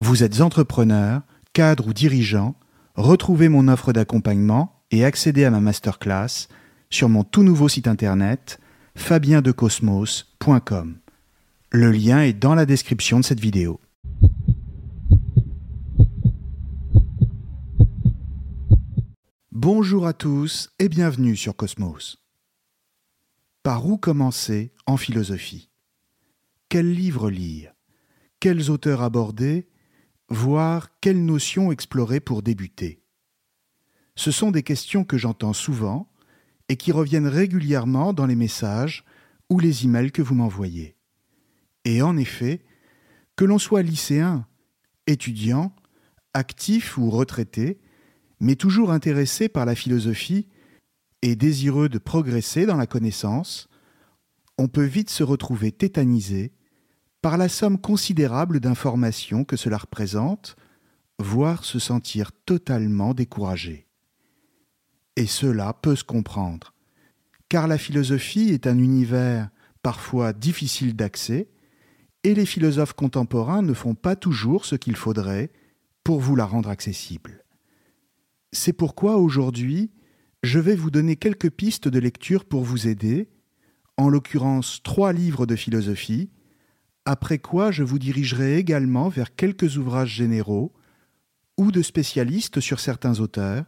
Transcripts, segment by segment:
Vous êtes entrepreneur, cadre ou dirigeant, retrouvez mon offre d'accompagnement et accédez à ma masterclass sur mon tout nouveau site internet fabiendecosmos.com. Le lien est dans la description de cette vidéo. Bonjour à tous et bienvenue sur Cosmos. Par où commencer en philosophie? Quels livres lire? Quels auteurs aborder? Voire quelles notions explorer pour débuter Ce sont des questions que j'entends souvent et qui reviennent régulièrement dans les messages ou les emails que vous m'envoyez. Et en effet, que l'on soit lycéen, étudiant, actif ou retraité, mais toujours intéressé par la philosophie et désireux de progresser dans la connaissance, on peut vite se retrouver tétanisé par la somme considérable d'informations que cela représente, voire se sentir totalement découragé. Et cela peut se comprendre, car la philosophie est un univers parfois difficile d'accès, et les philosophes contemporains ne font pas toujours ce qu'il faudrait pour vous la rendre accessible. C'est pourquoi aujourd'hui, je vais vous donner quelques pistes de lecture pour vous aider, en l'occurrence trois livres de philosophie, après quoi je vous dirigerai également vers quelques ouvrages généraux ou de spécialistes sur certains auteurs,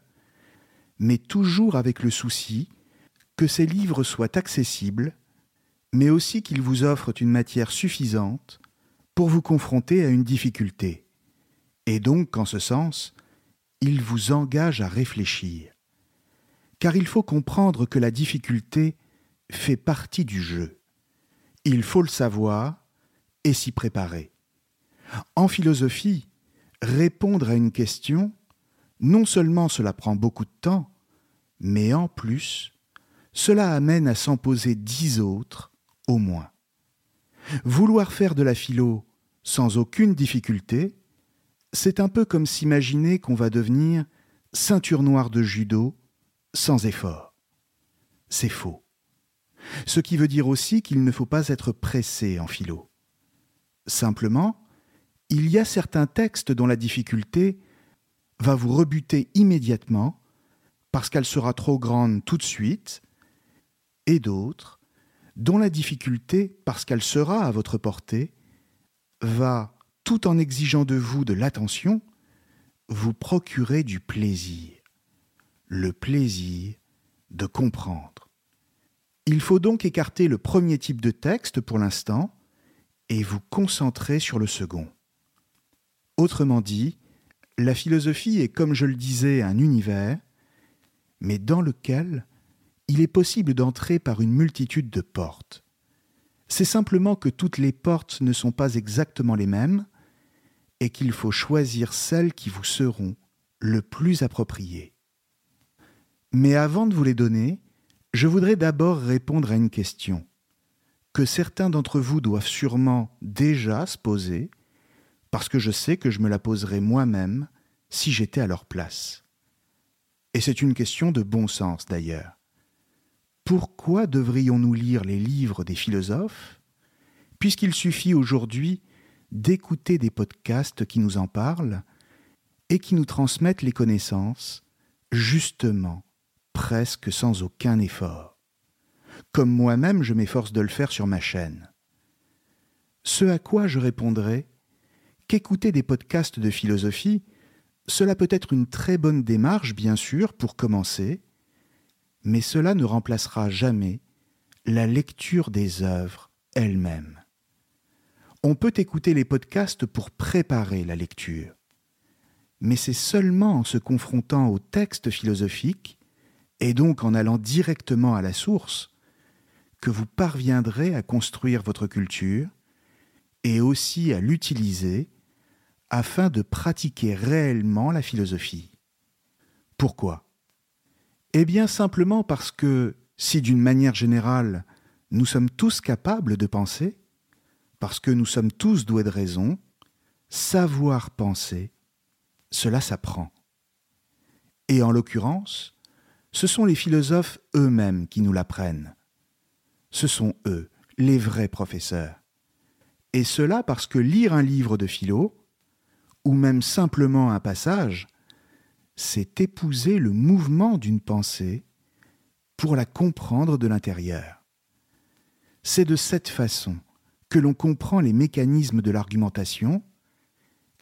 mais toujours avec le souci que ces livres soient accessibles, mais aussi qu'ils vous offrent une matière suffisante pour vous confronter à une difficulté, et donc, en ce sens, il vous engage à réfléchir. Car il faut comprendre que la difficulté fait partie du jeu. Il faut le savoir et s'y préparer. En philosophie, répondre à une question, non seulement cela prend beaucoup de temps, mais en plus, cela amène à s'en poser dix autres au moins. Vouloir faire de la philo sans aucune difficulté, c'est un peu comme s'imaginer qu'on va devenir ceinture noire de judo sans effort. C'est faux. Ce qui veut dire aussi qu'il ne faut pas être pressé en philo. Simplement, il y a certains textes dont la difficulté va vous rebuter immédiatement parce qu'elle sera trop grande tout de suite, et d'autres dont la difficulté, parce qu'elle sera à votre portée, va tout en exigeant de vous de l'attention, vous procurez du plaisir, le plaisir de comprendre. Il faut donc écarter le premier type de texte pour l'instant et vous concentrer sur le second. Autrement dit, la philosophie est, comme je le disais, un univers, mais dans lequel il est possible d'entrer par une multitude de portes. C'est simplement que toutes les portes ne sont pas exactement les mêmes, et qu'il faut choisir celles qui vous seront le plus appropriées. Mais avant de vous les donner, je voudrais d'abord répondre à une question que certains d'entre vous doivent sûrement déjà se poser, parce que je sais que je me la poserais moi-même si j'étais à leur place. Et c'est une question de bon sens d'ailleurs. Pourquoi devrions-nous lire les livres des philosophes, puisqu'il suffit aujourd'hui d'écouter des podcasts qui nous en parlent et qui nous transmettent les connaissances, justement, presque sans aucun effort, comme moi-même je m'efforce de le faire sur ma chaîne. Ce à quoi je répondrai qu'écouter des podcasts de philosophie, cela peut être une très bonne démarche, bien sûr, pour commencer, mais cela ne remplacera jamais la lecture des œuvres elles-mêmes. On peut écouter les podcasts pour préparer la lecture, mais c'est seulement en se confrontant aux textes philosophiques, et donc en allant directement à la source, que vous parviendrez à construire votre culture et aussi à l'utiliser afin de pratiquer réellement la philosophie. Pourquoi? Eh bien simplement parce que si d'une manière générale nous sommes tous capables de penser, parce que nous sommes tous doués de raison, savoir penser, cela s'apprend. Et en l'occurrence, ce sont les philosophes eux-mêmes qui nous l'apprennent. Ce sont eux, les vrais professeurs. Et cela parce que lire un livre de philo, ou même simplement un passage, c'est épouser le mouvement d'une pensée pour la comprendre de l'intérieur. C'est de cette façon que l'on comprend les mécanismes de l'argumentation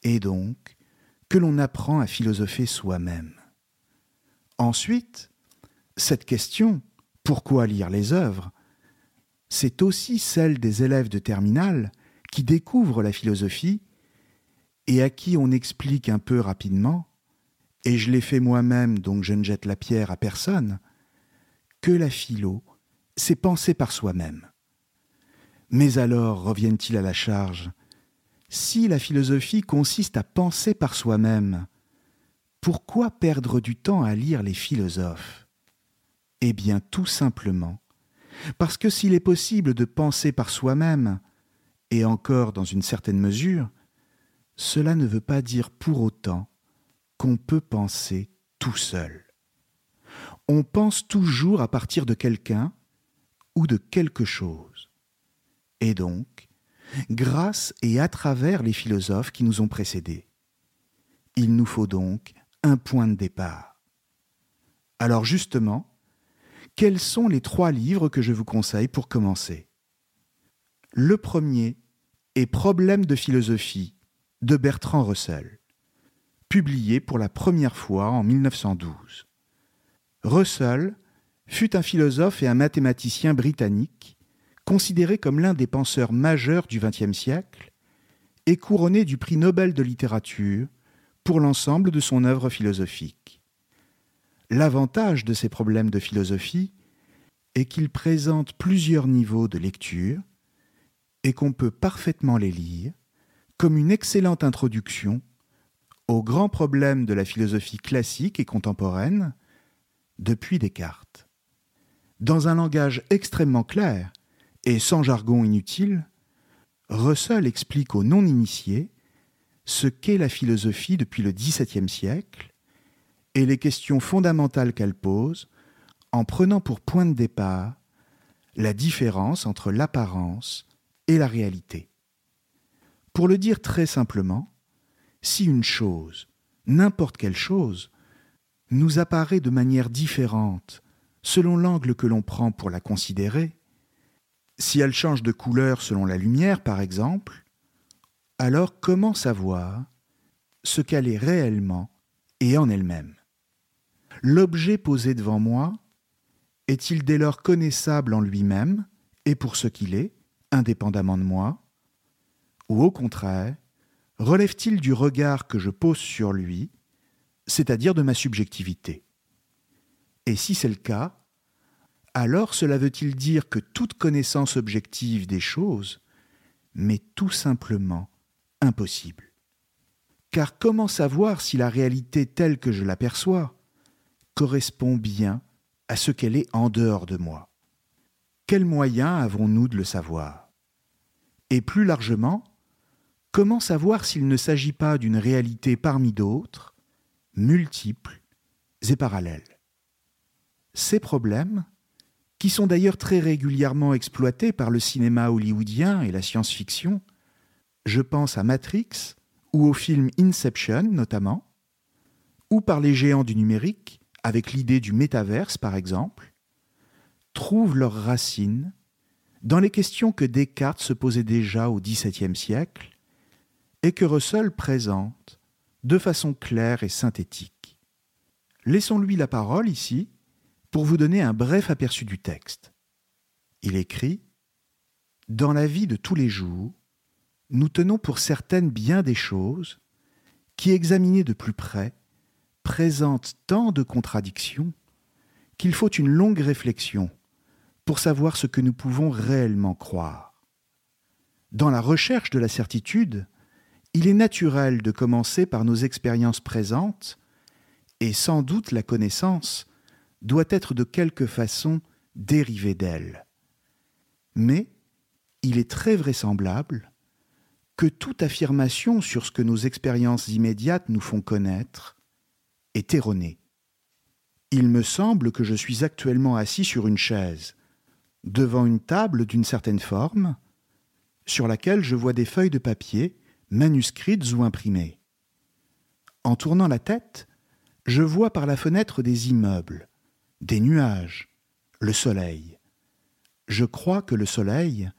et donc que l'on apprend à philosopher soi-même. Ensuite, cette question, pourquoi lire les œuvres, c'est aussi celle des élèves de terminale qui découvrent la philosophie et à qui on explique un peu rapidement, et je l'ai fait moi-même donc je ne jette la pierre à personne, que la philo, c'est penser par soi-même. Mais alors, reviennent-ils à la charge, si la philosophie consiste à penser par soi-même, pourquoi perdre du temps à lire les philosophes? Eh bien tout simplement, parce que s'il est possible de penser par soi-même, et encore dans une certaine mesure, cela ne veut pas dire pour autant qu'on peut penser tout seul. On pense toujours à partir de quelqu'un ou de quelque chose. Et donc, grâce et à travers les philosophes qui nous ont précédés. Il nous faut donc un point de départ. Alors justement, quels sont les trois livres que je vous conseille pour commencer? Le premier est Problèmes de philosophie de Bertrand Russell, publié pour la première fois en 1912. Russell fut un philosophe et un mathématicien britannique, considéré comme l'un des penseurs majeurs du XXe siècle, et couronné du prix Nobel de littérature pour l'ensemble de son œuvre philosophique. L'avantage de ces problèmes de philosophie est qu'ils présentent plusieurs niveaux de lecture et qu'on peut parfaitement les lire comme une excellente introduction aux grands problèmes de la philosophie classique et contemporaine depuis Descartes. Dans un langage extrêmement clair et sans jargon inutile, Russell explique aux non-initiés ce qu'est la philosophie depuis le XVIIe siècle et les questions fondamentales qu'elle pose en prenant pour point de départ la différence entre l'apparence et la réalité. Pour le dire très simplement, si une chose, n'importe quelle chose, nous apparaît de manière différente selon l'angle que l'on prend pour la considérer, si elle change de couleur selon la lumière par exemple, alors comment savoir ce qu'elle est réellement et en elle-même? L'objet posé devant moi est-il dès lors connaissable en lui-même et pour ce qu'il est, indépendamment de moi? Ou au contraire, relève-t-il du regard que je pose sur lui, c'est-à-dire de ma subjectivité? Et si c'est le cas, alors cela veut-il dire que toute connaissance objective des choses m'est tout simplement impossible? Car comment savoir si la réalité telle que je l'aperçois correspond bien à ce qu'elle est en dehors de moi. Quels moyens avons-nous de le savoir? Et plus largement, comment savoir s'il ne s'agit pas d'une réalité parmi d'autres, multiples et parallèles? Ces problèmes, qui sont d'ailleurs très régulièrement exploités par le cinéma hollywoodien et la science-fiction, je pense à Matrix ou au film Inception notamment, ou par les géants du numérique, avec l'idée du métaverse par exemple, trouvent leurs racines dans les questions que Descartes se posait déjà au XVIIe siècle et que Russell présente de façon claire et synthétique. Laissons-lui la parole ici pour vous donner un bref aperçu du texte. Il écrit Dans la vie de tous les jours, nous tenons pour certaines bien des choses qui, examinées de plus près, présentent tant de contradictions qu'il faut une longue réflexion pour savoir ce que nous pouvons réellement croire. Dans la recherche de la certitude, il est naturel de commencer par nos expériences présentes, et sans doute la connaissance doit être de quelque façon dérivée d'elle. Mais il est très vraisemblable que toute affirmation sur ce que nos expériences immédiates nous font connaître est erronée. Il me semble que je suis actuellement assis sur une chaise, devant une table d'une certaine forme, sur laquelle je vois des feuilles de papier, manuscrites ou imprimées. En tournant la tête, je vois par la fenêtre des immeubles, des nuages, le soleil. Je crois que le soleil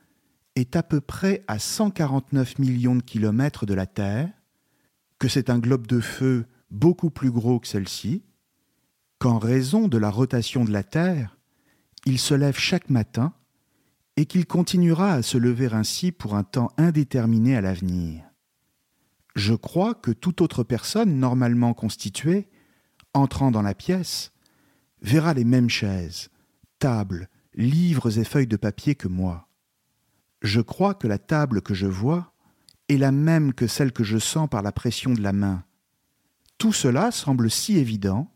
est à peu près à 149 millions de kilomètres de la Terre, que c'est un globe de feu beaucoup plus gros que celle-ci, qu'en raison de la rotation de la Terre, il se lève chaque matin et qu'il continuera à se lever ainsi pour un temps indéterminé à l'avenir. Je crois que toute autre personne normalement constituée, entrant dans la pièce, verra les mêmes chaises, tables, livres et feuilles de papier que moi. Je crois que la table que je vois est la même que celle que je sens par la pression de la main. Tout cela semble si évident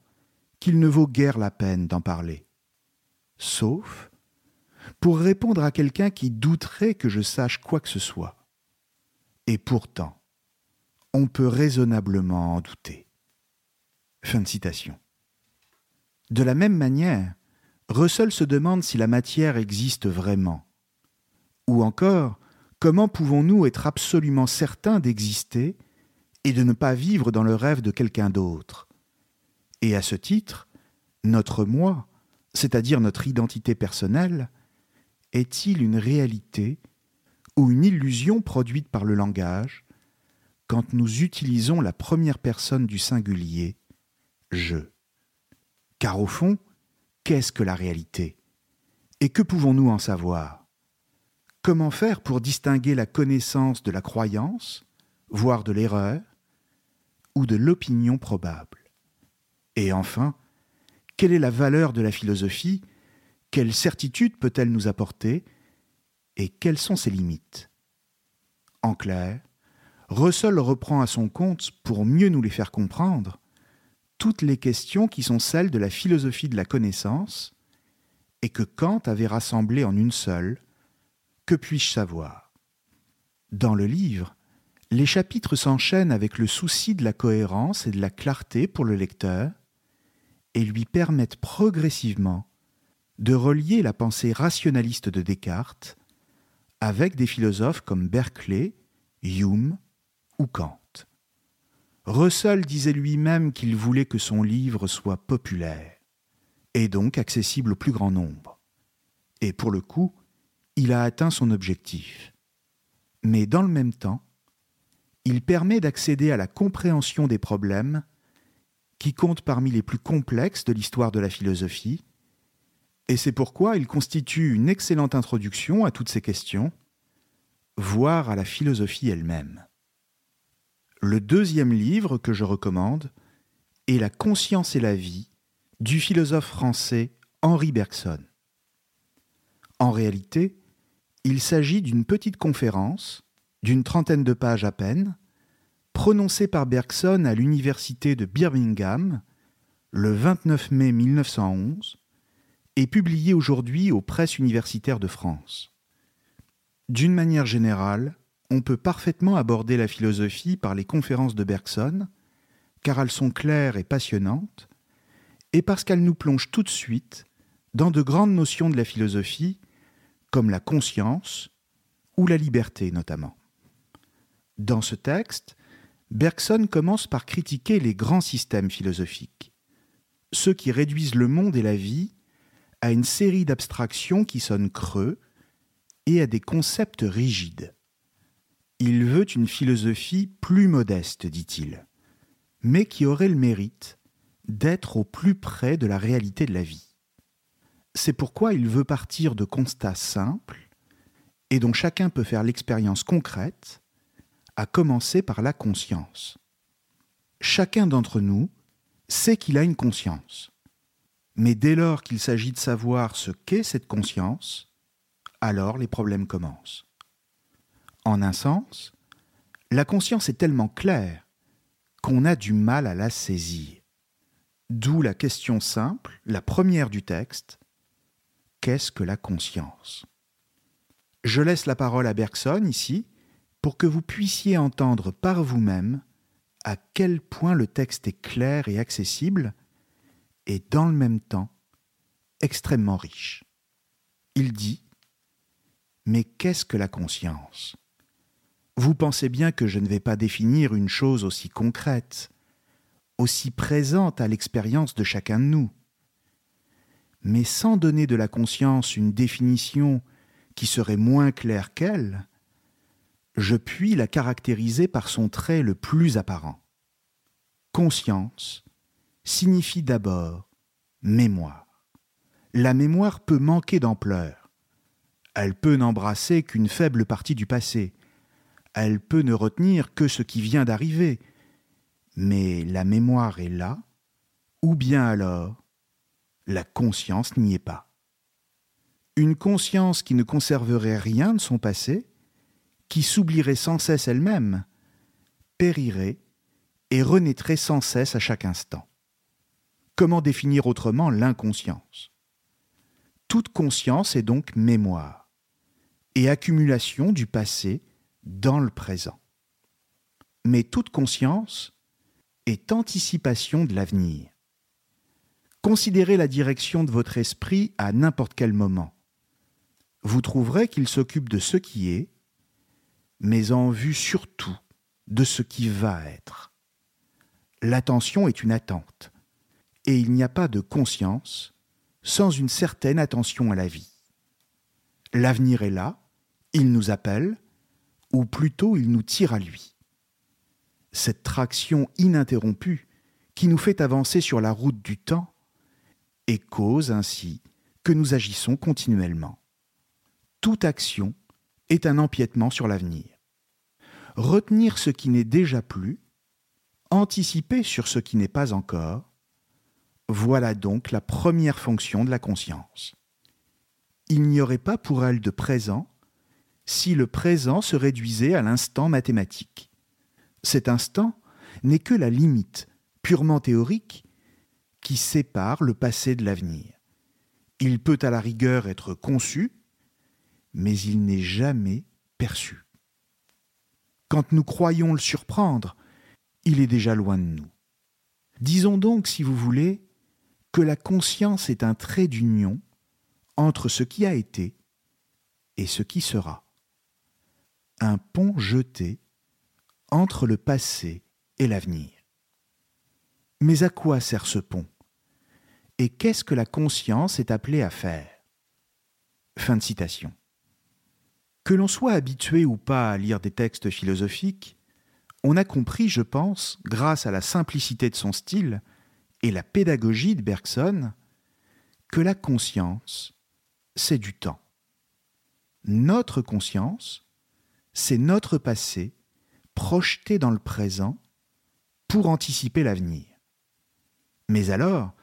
qu'il ne vaut guère la peine d'en parler. Sauf pour répondre à quelqu'un qui douterait que je sache quoi que ce soit. Et pourtant, on peut raisonnablement en douter. De. De la même manière, Russell se demande si la matière existe vraiment. Ou encore, comment pouvons-nous être absolument certains d'exister et de ne pas vivre dans le rêve de quelqu'un d'autre. Et à ce titre, notre moi, c'est-à-dire notre identité personnelle, est-il une réalité ou une illusion produite par le langage quand nous utilisons la première personne du singulier, je? Car au fond, qu'est-ce que la réalité? Et que pouvons-nous en savoir? Comment faire pour distinguer la connaissance de la croyance, voire de l'erreur, ou de l'opinion probable. Et enfin, quelle est la valeur de la philosophie? Quelle certitude peut-elle nous apporter? Et quelles sont ses limites? En clair, Russell reprend à son compte, pour mieux nous les faire comprendre, toutes les questions qui sont celles de la philosophie de la connaissance, et que Kant avait rassemblées en une seule, que puis-je savoir? Dans le livre, les chapitres s'enchaînent avec le souci de la cohérence et de la clarté pour le lecteur, et lui permettent progressivement de relier la pensée rationaliste de Descartes avec des philosophes comme Berkeley, Hume ou Kant. Russell disait lui-même qu'il voulait que son livre soit populaire, et donc accessible au plus grand nombre. Et pour le coup, il a atteint son objectif. Mais dans le même temps, il permet d'accéder à la compréhension des problèmes qui comptent parmi les plus complexes de l'histoire de la philosophie, et c'est pourquoi il constitue une excellente introduction à toutes ces questions, voire à la philosophie elle-même. Le deuxième livre que je recommande est La conscience et la vie du philosophe français Henri Bergson. En réalité, il s'agit d'une petite conférence, d'une trentaine de pages à peine, prononcée par Bergson à l'université de Birmingham le 29 mai 1911 et publiée aujourd'hui aux presses universitaires de France. D'une manière générale, on peut parfaitement aborder la philosophie par les conférences de Bergson, car elles sont claires et passionnantes, et parce qu'elles nous plongent tout de suite dans de grandes notions de la philosophie, comme la conscience ou la liberté notamment. Dans ce texte, Bergson commence par critiquer les grands systèmes philosophiques, ceux qui réduisent le monde et la vie à une série d'abstractions qui sonnent creux et à des concepts rigides. Il veut une philosophie plus modeste, dit-il, mais qui aurait le mérite d'être au plus près de la réalité de la vie. C'est pourquoi il veut partir de constats simples et dont chacun peut faire l'expérience concrète, à commencer par la conscience. Chacun d'entre nous sait qu'il a une conscience. Mais dès lors qu'il s'agit de savoir ce qu'est cette conscience, alors les problèmes commencent. En un sens, la conscience est tellement claire qu'on a du mal à la saisir. D'où la question simple, la première du texte, qu'est-ce que la conscience? Je laisse la parole à Bergson ici pour que vous puissiez entendre par vous-même à quel point le texte est clair et accessible et dans le même temps extrêmement riche. Il dit Mais qu'est-ce que la conscience? Vous pensez bien que je ne vais pas définir une chose aussi concrète, aussi présente à l'expérience de chacun de nous. Mais sans donner de la conscience une définition qui serait moins claire qu'elle, je puis la caractériser par son trait le plus apparent. Conscience signifie d'abord mémoire. La mémoire peut manquer d'ampleur. Elle peut n'embrasser qu'une faible partie du passé. Elle peut ne retenir que ce qui vient d'arriver. Mais la mémoire est là, ou bien alors la conscience n'y est pas. Une conscience qui ne conserverait rien de son passé, qui s'oublierait sans cesse elle-même, périrait et renaîtrait sans cesse à chaque instant. Comment définir autrement l'inconscience? Toute conscience est donc mémoire et accumulation du passé dans le présent. Mais toute conscience est anticipation de l'avenir. Considérez la direction de votre esprit à n'importe quel moment. Vous trouverez qu'il s'occupe de ce qui est, mais en vue surtout de ce qui va être l'attention est une attente, et il n'y a pas de conscience sans une certaine attention à la vie. L'avenir est là, il nous appelle, ou plutôt il nous tire à lui. Cette traction ininterrompue qui nous fait avancer sur la route du temps et cause ainsi que nous agissons continuellement. Toute action est un empiètement sur l'avenir. Retenir ce qui n'est déjà plus anticiper sur ce qui n'est pas encore, voilà donc la première fonction de la conscience. Il n'y aurait pas pour elle de présent si le présent se réduisait à l'instant mathématique. Cet instant n'est que la limite purement théorique qui sépare le passé de l'avenir. Il peut à la rigueur être conçu, mais il n'est jamais perçu. Quand nous croyons le surprendre, il est déjà loin de nous. Disons donc, si vous voulez, que la conscience est un trait d'union entre ce qui a été et ce qui sera. Un pont jeté entre le passé et l'avenir. Mais à quoi sert ce pont? Et qu'est-ce que la conscience est appelée à faire? Fin de citation. Que l'on soit habitué ou pas à lire des textes philosophiques, on a compris, je pense, grâce à la simplicité de son style et la pédagogie de Bergson, que la conscience, c'est du temps. Notre conscience, c'est notre passé projeté dans le présent pour anticiper l'avenir. Mais alors,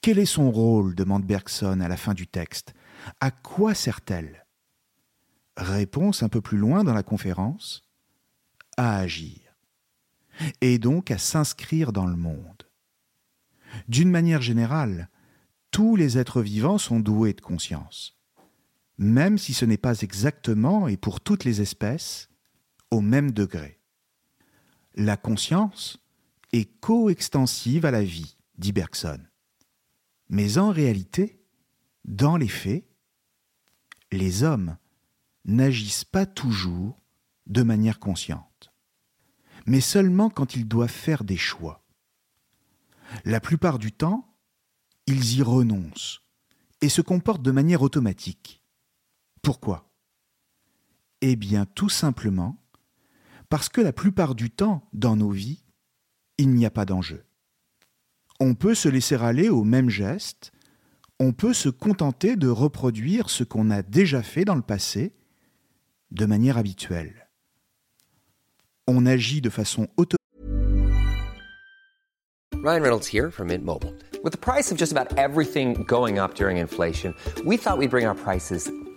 quel est son rôle demande Bergson à la fin du texte. À quoi sert-elle? Réponse un peu plus loin dans la conférence à agir et donc à s'inscrire dans le monde. D'une manière générale, tous les êtres vivants sont doués de conscience, même si ce n'est pas exactement et pour toutes les espèces au même degré. La conscience est coextensive à la vie, dit Bergson. Mais en réalité, dans les faits, les hommes n'agissent pas toujours de manière consciente mais seulement quand ils doivent faire des choix. La plupart du temps, ils y renoncent et se comportent de manière automatique. Pourquoi? Eh bien, tout simplement parce que la plupart du temps, dans nos vies, il n'y a pas d'enjeu. On peut se laisser aller au même geste, on peut se contenter de reproduire ce qu'on a déjà fait dans le passé de manière habituelle. On agit de façon automatique. Ryan Reynolds here from Mint Mobile. With the price of just about everything going up during inflation, we thought we'd bring our prices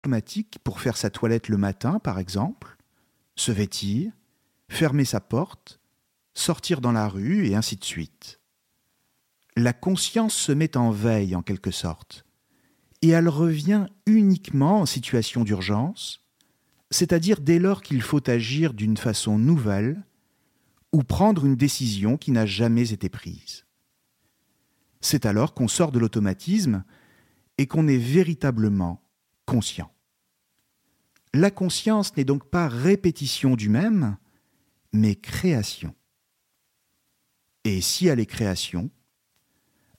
automatique pour faire sa toilette le matin, par exemple, se vêtir, fermer sa porte, sortir dans la rue et ainsi de suite. La conscience se met en veille en quelque sorte, et elle revient uniquement en situation d'urgence, c'est-à-dire dès lors qu'il faut agir d'une façon nouvelle ou prendre une décision qui n'a jamais été prise. C'est alors qu'on sort de l'automatisme et qu'on est véritablement conscient. La conscience n'est donc pas répétition du même, mais création. Et si elle est création,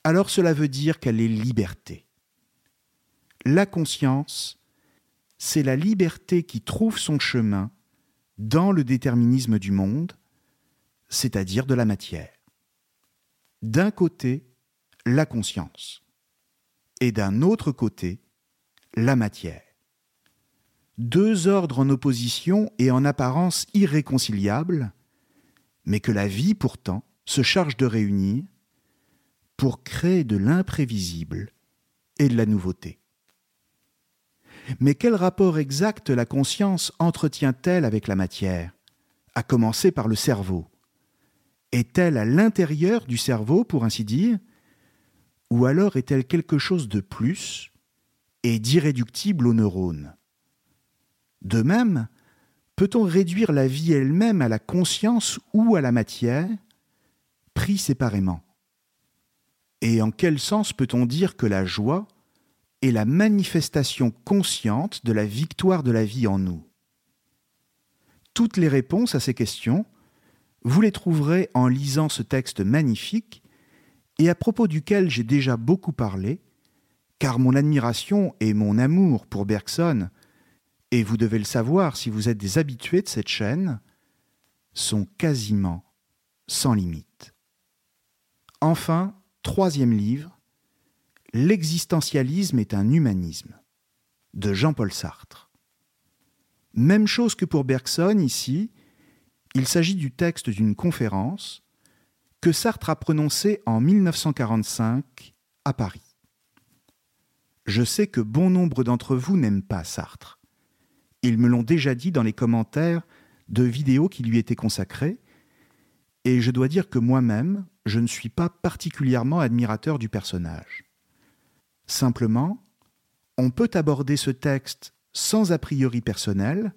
alors cela veut dire qu'elle est liberté. La conscience, c'est la liberté qui trouve son chemin dans le déterminisme du monde, c'est-à-dire de la matière. D'un côté, la conscience, et d'un autre côté, la matière. Deux ordres en opposition et en apparence irréconciliables, mais que la vie pourtant se charge de réunir pour créer de l'imprévisible et de la nouveauté. Mais quel rapport exact la conscience entretient-elle avec la matière, à commencer par le cerveau? Est-elle à l'intérieur du cerveau, pour ainsi dire, ou alors est-elle quelque chose de plus et d'irréductible aux neurones. De même, peut-on réduire la vie elle-même à la conscience ou à la matière, pris séparément. Et en quel sens peut-on dire que la joie est la manifestation consciente de la victoire de la vie en nous? Toutes les réponses à ces questions, vous les trouverez en lisant ce texte magnifique et à propos duquel j'ai déjà beaucoup parlé, car mon admiration et mon amour pour Bergson, et vous devez le savoir si vous êtes des habitués de cette chaîne, sont quasiment sans limite. Enfin, troisième livre, L'existentialisme est un humanisme, de Jean-Paul Sartre. Même chose que pour Bergson ici, il s'agit du texte d'une conférence que Sartre a prononcée en 1945 à Paris. Je sais que bon nombre d'entre vous n'aiment pas Sartre. Ils me l'ont déjà dit dans les commentaires de vidéos qui lui étaient consacrées, et je dois dire que moi-même, je ne suis pas particulièrement admirateur du personnage. Simplement, on peut aborder ce texte sans a priori personnel,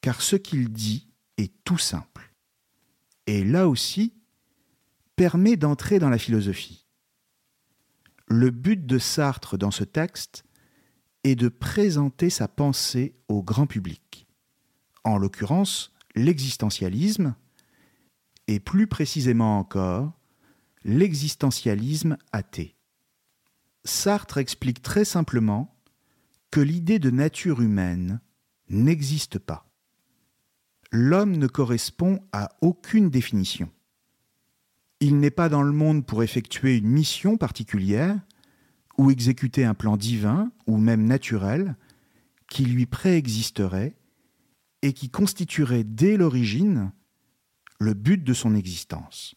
car ce qu'il dit est tout simple. Et là aussi, permet d'entrer dans la philosophie. Le but de Sartre dans ce texte est de présenter sa pensée au grand public, en l'occurrence l'existentialisme, et plus précisément encore l'existentialisme athée. Sartre explique très simplement que l'idée de nature humaine n'existe pas. L'homme ne correspond à aucune définition. Il n'est pas dans le monde pour effectuer une mission particulière ou exécuter un plan divin ou même naturel qui lui préexisterait et qui constituerait dès l'origine le but de son existence.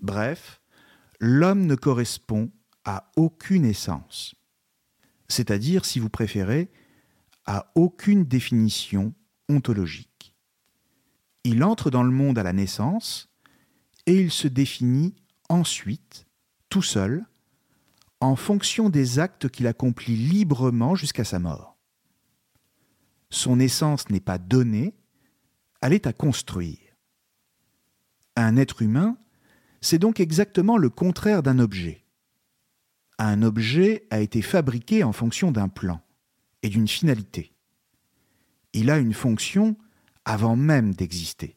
Bref, l'homme ne correspond à aucune essence, c'est-à-dire, si vous préférez, à aucune définition ontologique. Il entre dans le monde à la naissance et il se définit ensuite, tout seul, en fonction des actes qu'il accomplit librement jusqu'à sa mort. Son essence n'est pas donnée, elle est à construire. Un être humain, c'est donc exactement le contraire d'un objet. Un objet a été fabriqué en fonction d'un plan et d'une finalité. Il a une fonction avant même d'exister.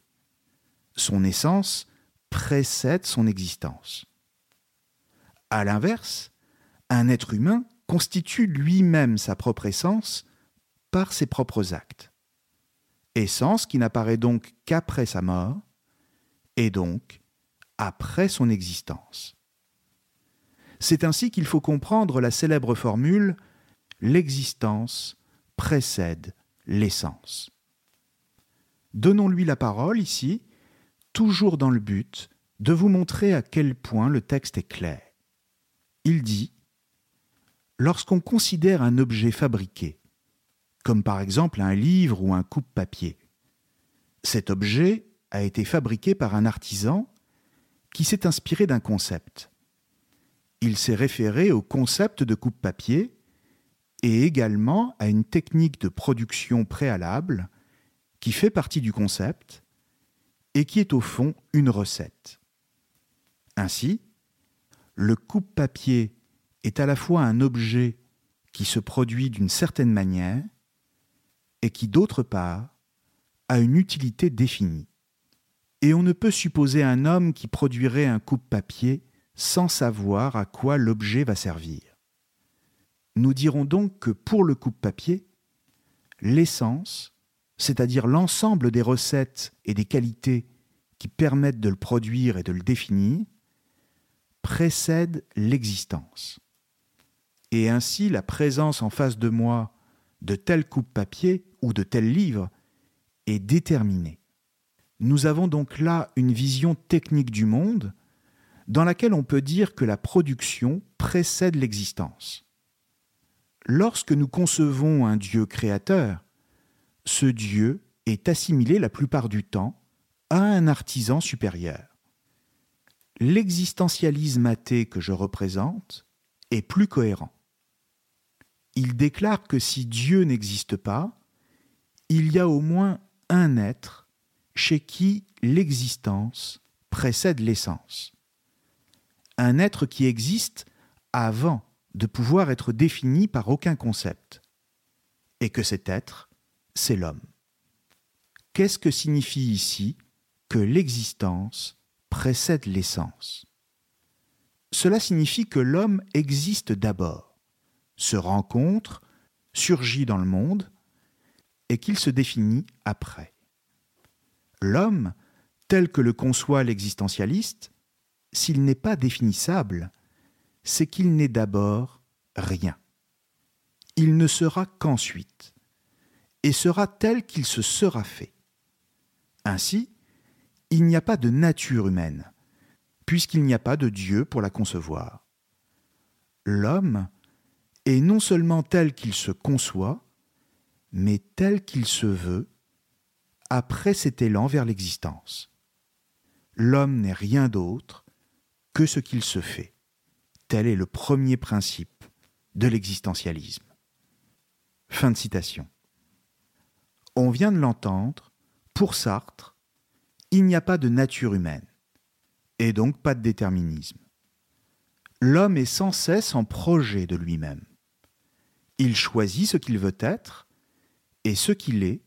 Son essence précède son existence. À l'inverse, un être humain constitue lui-même sa propre essence par ses propres actes. Essence qui n'apparaît donc qu'après sa mort, et donc après son existence. C'est ainsi qu'il faut comprendre la célèbre formule L'existence précède l'essence. Donnons-lui la parole ici, toujours dans le but de vous montrer à quel point le texte est clair. Il dit Lorsqu'on considère un objet fabriqué, comme par exemple un livre ou un coupe-papier, cet objet a été fabriqué par un artisan qui s'est inspiré d'un concept. Il s'est référé au concept de coupe-papier et également à une technique de production préalable qui fait partie du concept et qui est au fond une recette. Ainsi, le coupe-papier est à la fois un objet qui se produit d'une certaine manière et qui, d'autre part, a une utilité définie et on ne peut supposer un homme qui produirait un coupe-papier sans savoir à quoi l'objet va servir. Nous dirons donc que pour le coupe-papier, l'essence, c'est-à-dire l'ensemble des recettes et des qualités qui permettent de le produire et de le définir, précède l'existence. Et ainsi la présence en face de moi de tel coupe-papier ou de tel livre est déterminée. Nous avons donc là une vision technique du monde dans laquelle on peut dire que la production précède l'existence. Lorsque nous concevons un Dieu créateur, ce Dieu est assimilé la plupart du temps à un artisan supérieur. L'existentialisme athée que je représente est plus cohérent. Il déclare que si Dieu n'existe pas, il y a au moins un être chez qui l'existence précède l'essence. Un être qui existe avant de pouvoir être défini par aucun concept. Et que cet être, c'est l'homme. Qu'est-ce que signifie ici que l'existence précède l'essence? Cela signifie que l'homme existe d'abord, se rencontre, surgit dans le monde, et qu'il se définit après. L'homme, tel que le conçoit l'existentialiste, s'il n'est pas définissable, c'est qu'il n'est d'abord rien. Il ne sera qu'ensuite, et sera tel qu'il se sera fait. Ainsi, il n'y a pas de nature humaine, puisqu'il n'y a pas de Dieu pour la concevoir. L'homme est non seulement tel qu'il se conçoit, mais tel qu'il se veut après cet élan vers l'existence. L'homme n'est rien d'autre que ce qu'il se fait. Tel est le premier principe de l'existentialisme. Fin de citation. On vient de l'entendre, pour Sartre, il n'y a pas de nature humaine, et donc pas de déterminisme. L'homme est sans cesse en projet de lui-même. Il choisit ce qu'il veut être, et ce qu'il est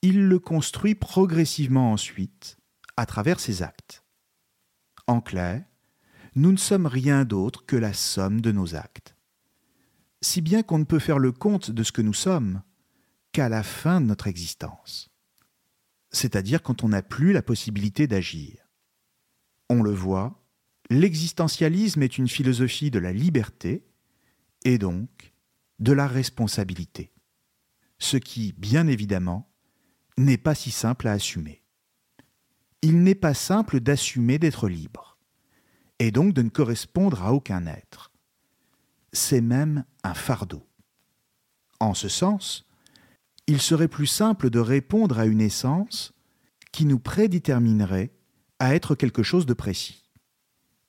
il le construit progressivement ensuite à travers ses actes. En clair, nous ne sommes rien d'autre que la somme de nos actes. Si bien qu'on ne peut faire le compte de ce que nous sommes qu'à la fin de notre existence, c'est-à-dire quand on n'a plus la possibilité d'agir. On le voit, l'existentialisme est une philosophie de la liberté et donc de la responsabilité, ce qui, bien évidemment, n'est pas si simple à assumer. il n'est pas simple d'assumer d'être libre, et donc de ne correspondre à aucun être. C'est même un fardeau. En ce sens, il serait plus simple de répondre à une essence qui nous prédéterminerait à être quelque chose de précis.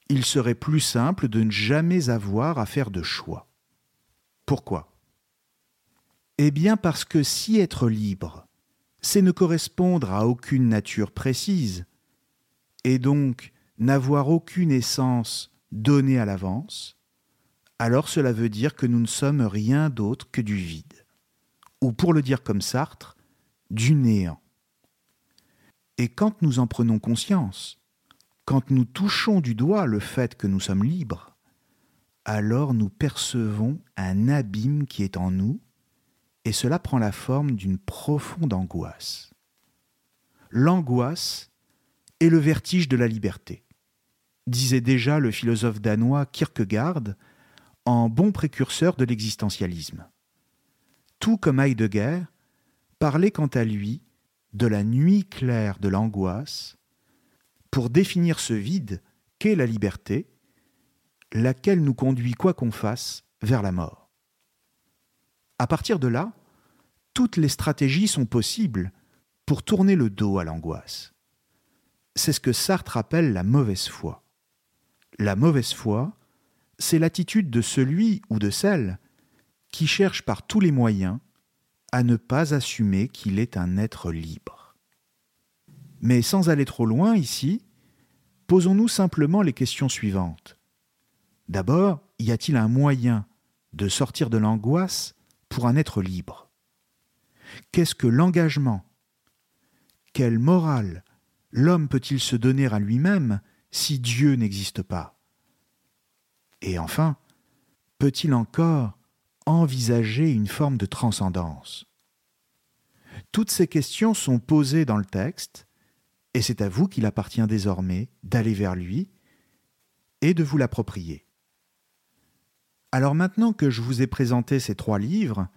Il serait plus simple de ne jamais avoir à faire de choix. Pourquoi? Eh bien parce que si être libre, c'est ne correspondre à aucune nature précise, et donc n'avoir aucune essence donnée à l'avance, alors cela veut dire que nous ne sommes rien d'autre que du vide, ou pour le dire comme Sartre, du néant. Et quand nous en prenons conscience, quand nous touchons du doigt le fait que nous sommes libres, alors nous percevons un abîme qui est en nous, et cela prend la forme d'une profonde angoisse. L'angoisse est le vertige de la liberté, disait déjà le philosophe danois Kierkegaard en bon précurseur de l'existentialisme. Tout comme Heidegger parlait quant à lui de la nuit claire de l'angoisse pour définir ce vide qu'est la liberté, laquelle nous conduit quoi qu'on fasse vers la mort. À partir de là, toutes les stratégies sont possibles pour tourner le dos à l'angoisse. C'est ce que Sartre appelle la mauvaise foi. La mauvaise foi, c'est l'attitude de celui ou de celle qui cherche par tous les moyens à ne pas assumer qu'il est un être libre. Mais sans aller trop loin ici, posons-nous simplement les questions suivantes. D'abord, y a-t-il un moyen de sortir de l'angoisse pour un être libre? Qu'est-ce que l'engagement? Quelle morale l'homme peut-il se donner à lui-même si Dieu n'existe pas? Et enfin, peut-il encore envisager une forme de transcendance Toutes ces questions sont posées dans le texte, et c'est à vous qu'il appartient désormais d'aller vers lui et de vous l'approprier. Alors maintenant que je vous ai présenté ces trois livres,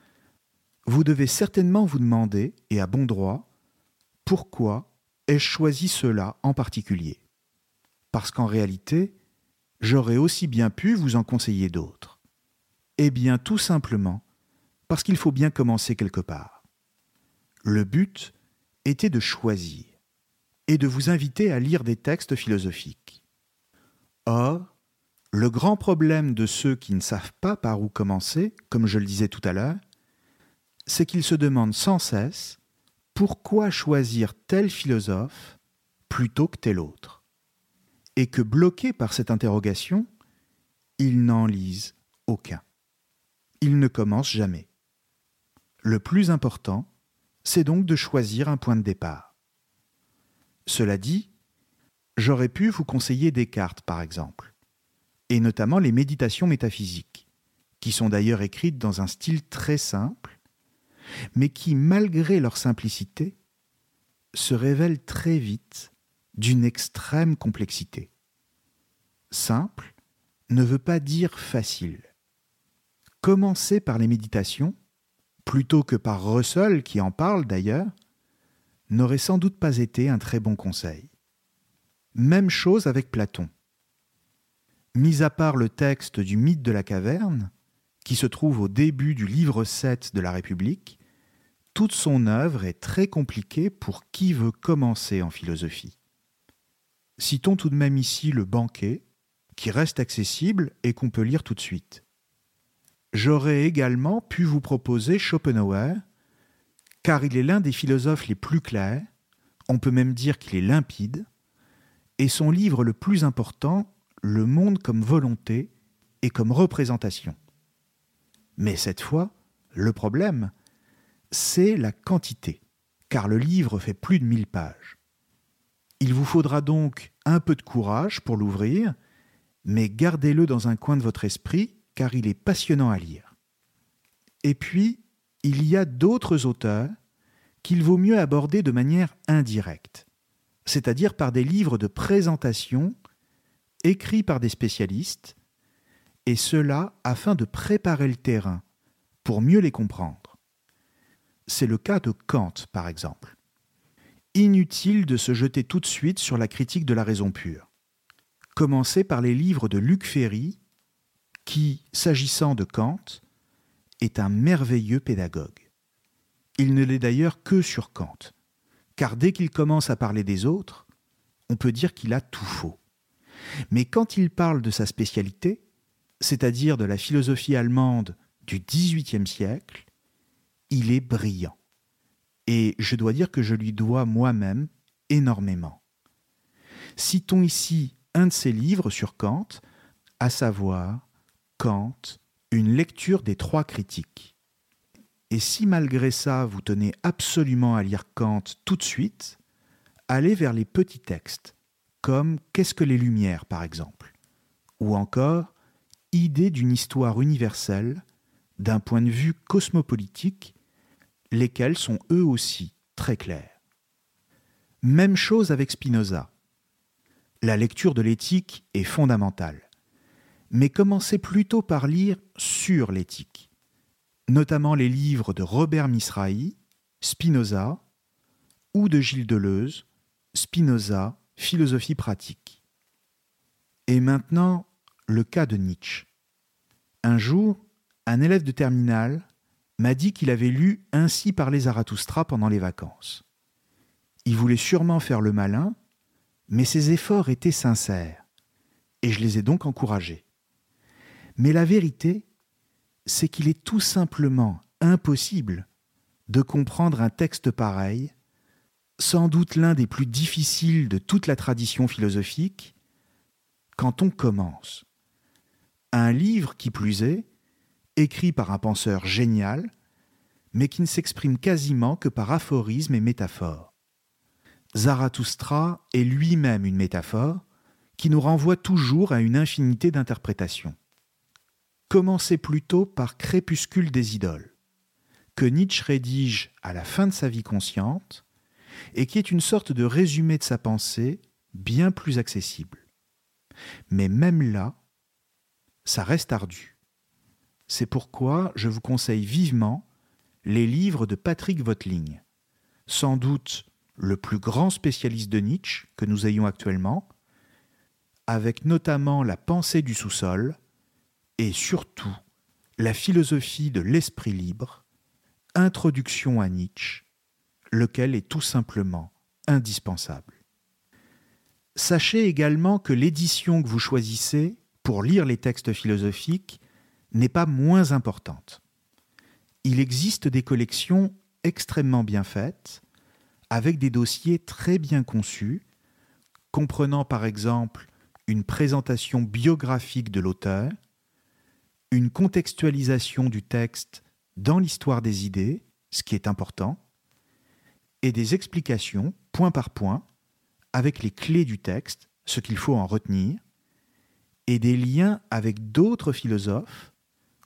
vous devez certainement vous demander, et à bon droit, pourquoi ai-je choisi cela en particulier? Parce qu'en réalité, j'aurais aussi bien pu vous en conseiller d'autres. Eh bien, tout simplement, parce qu'il faut bien commencer quelque part. Le but était de choisir et de vous inviter à lire des textes philosophiques. Or, le grand problème de ceux qui ne savent pas par où commencer, comme je le disais tout à l'heure, c'est qu'ils se demandent sans cesse pourquoi choisir tel philosophe plutôt que tel autre, et que bloqués par cette interrogation, ils n'en lisent aucun. Ils ne commencent jamais. Le plus important, c'est donc de choisir un point de départ. Cela dit, j'aurais pu vous conseiller Descartes, par exemple et notamment les méditations métaphysiques, qui sont d'ailleurs écrites dans un style très simple, mais qui, malgré leur simplicité, se révèlent très vite d'une extrême complexité. Simple ne veut pas dire facile. Commencer par les méditations, plutôt que par Russell qui en parle d'ailleurs, n'aurait sans doute pas été un très bon conseil. Même chose avec Platon mis à part le texte du mythe de la caverne, qui se trouve au début du livre 7 de la République, toute son œuvre est très compliquée pour qui veut commencer en philosophie. Citons tout de même ici le banquet, qui reste accessible et qu'on peut lire tout de suite. J'aurais également pu vous proposer Schopenhauer, car il est l'un des philosophes les plus clairs, on peut même dire qu'il est limpide, et son livre le plus important le monde comme volonté et comme représentation. Mais cette fois, le problème, c'est la quantité, car le livre fait plus de mille pages. Il vous faudra donc un peu de courage pour l'ouvrir, mais gardez-le dans un coin de votre esprit, car il est passionnant à lire. Et puis, il y a d'autres auteurs qu'il vaut mieux aborder de manière indirecte, c'est-à-dire par des livres de présentation écrits par des spécialistes, et cela afin de préparer le terrain pour mieux les comprendre. C'est le cas de Kant, par exemple. Inutile de se jeter tout de suite sur la critique de la raison pure. Commencez par les livres de Luc Ferry, qui, s'agissant de Kant, est un merveilleux pédagogue. Il ne l'est d'ailleurs que sur Kant, car dès qu'il commence à parler des autres, on peut dire qu'il a tout faux. Mais quand il parle de sa spécialité, c'est-à-dire de la philosophie allemande du XVIIIe siècle, il est brillant. Et je dois dire que je lui dois moi-même énormément. Citons ici un de ses livres sur Kant, à savoir Kant, une lecture des trois critiques. Et si malgré ça vous tenez absolument à lire Kant tout de suite, allez vers les petits textes, comme Qu'est-ce que les Lumières par exemple, ou encore Idée d'une histoire universelle d'un point de vue cosmopolitique, lesquels sont eux aussi très clairs. Même chose avec Spinoza. La lecture de l'éthique est fondamentale mais commencez plutôt par lire sur l'éthique, notamment les livres de Robert Misrahi, Spinoza, ou de Gilles Deleuze, Spinoza, Philosophie pratique. Et maintenant, le cas de Nietzsche. Un jour, un élève de terminale m'a dit qu'il avait lu Ainsi parlait Zarathustra pendant les vacances. Il voulait sûrement faire le malin, mais ses efforts étaient sincères, et je les ai donc encouragés. Mais la vérité, c'est qu'il est tout simplement impossible de comprendre un texte pareil, sans doute l'un des plus difficiles de toute la tradition philosophique, quand on commence. Un livre, qui plus est, écrit par un penseur génial, mais qui ne s'exprime quasiment que par aphorismes et métaphores. Zarathustra est lui-même une métaphore qui nous renvoie toujours à une infinité d'interprétations commençait plutôt par Crépuscule des idoles, que Nietzsche rédige à la fin de sa vie consciente, et qui est une sorte de résumé de sa pensée bien plus accessible. Mais même là, ça reste ardu. C'est pourquoi je vous conseille vivement les livres de Patrick Vottling, sans doute le plus grand spécialiste de Nietzsche que nous ayons actuellement, avec notamment La pensée du sous-sol, et surtout la philosophie de l'esprit libre, introduction à Nietzsche, lequel est tout simplement indispensable. Sachez également que l'édition que vous choisissez pour lire les textes philosophiques n'est pas moins importante. Il existe des collections extrêmement bien faites, avec des dossiers très bien conçus, comprenant par exemple une présentation biographique de l'auteur, une contextualisation du texte dans l'histoire des idées, ce qui est important, et des explications, point par point, avec les clés du texte, ce qu'il faut en retenir, et des liens avec d'autres philosophes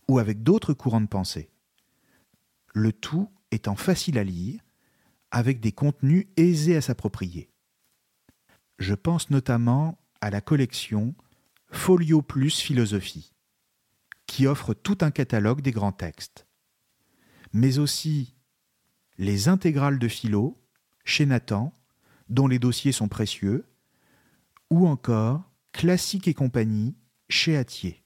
ou avec d'autres courants de pensée. Le tout étant facile à lire, avec des contenus aisés à s'approprier. Je pense notamment à la collection Folio Plus Philosophie qui offre tout un catalogue des grands textes, mais aussi les intégrales de philo chez Nathan, dont les dossiers sont précieux, ou encore Classique et compagnie chez Atier.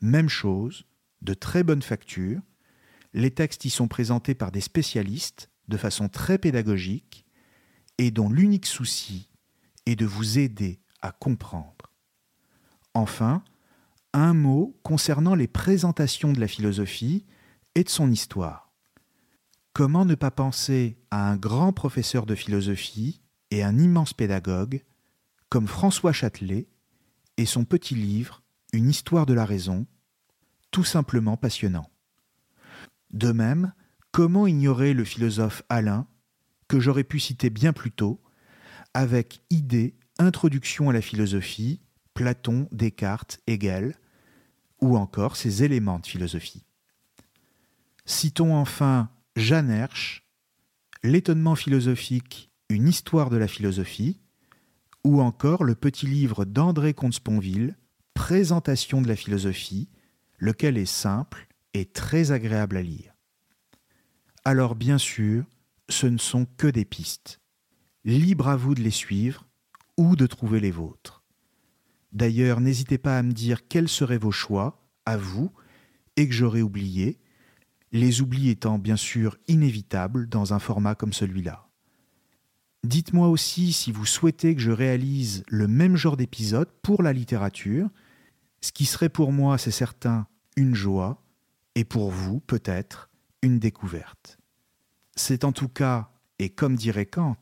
Même chose, de très bonne facture, les textes y sont présentés par des spécialistes de façon très pédagogique et dont l'unique souci est de vous aider à comprendre. Enfin, un mot concernant les présentations de la philosophie et de son histoire. Comment ne pas penser à un grand professeur de philosophie et un immense pédagogue comme François Châtelet et son petit livre Une histoire de la raison, tout simplement passionnant. De même, comment ignorer le philosophe Alain, que j'aurais pu citer bien plus tôt, avec Idée, Introduction à la philosophie, Platon, Descartes, Hegel, ou encore ses éléments de philosophie. Citons enfin Jeanne Hersch, L'étonnement philosophique, une histoire de la philosophie, ou encore le petit livre d'André Comte-Sponville, Présentation de la philosophie, lequel est simple et très agréable à lire. Alors bien sûr, ce ne sont que des pistes. Libre à vous de les suivre ou de trouver les vôtres. D'ailleurs, n'hésitez pas à me dire quels seraient vos choix, à vous, et que j'aurais oublié, les oublis étant bien sûr inévitables dans un format comme celui-là. Dites-moi aussi si vous souhaitez que je réalise le même genre d'épisode pour la littérature, ce qui serait pour moi, c'est certain, une joie, et pour vous, peut-être, une découverte. C'est en tout cas, et comme dirait Kant,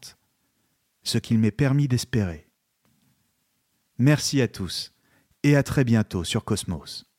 ce qu'il m'est permis d'espérer. Merci à tous, et à très bientôt sur Cosmos.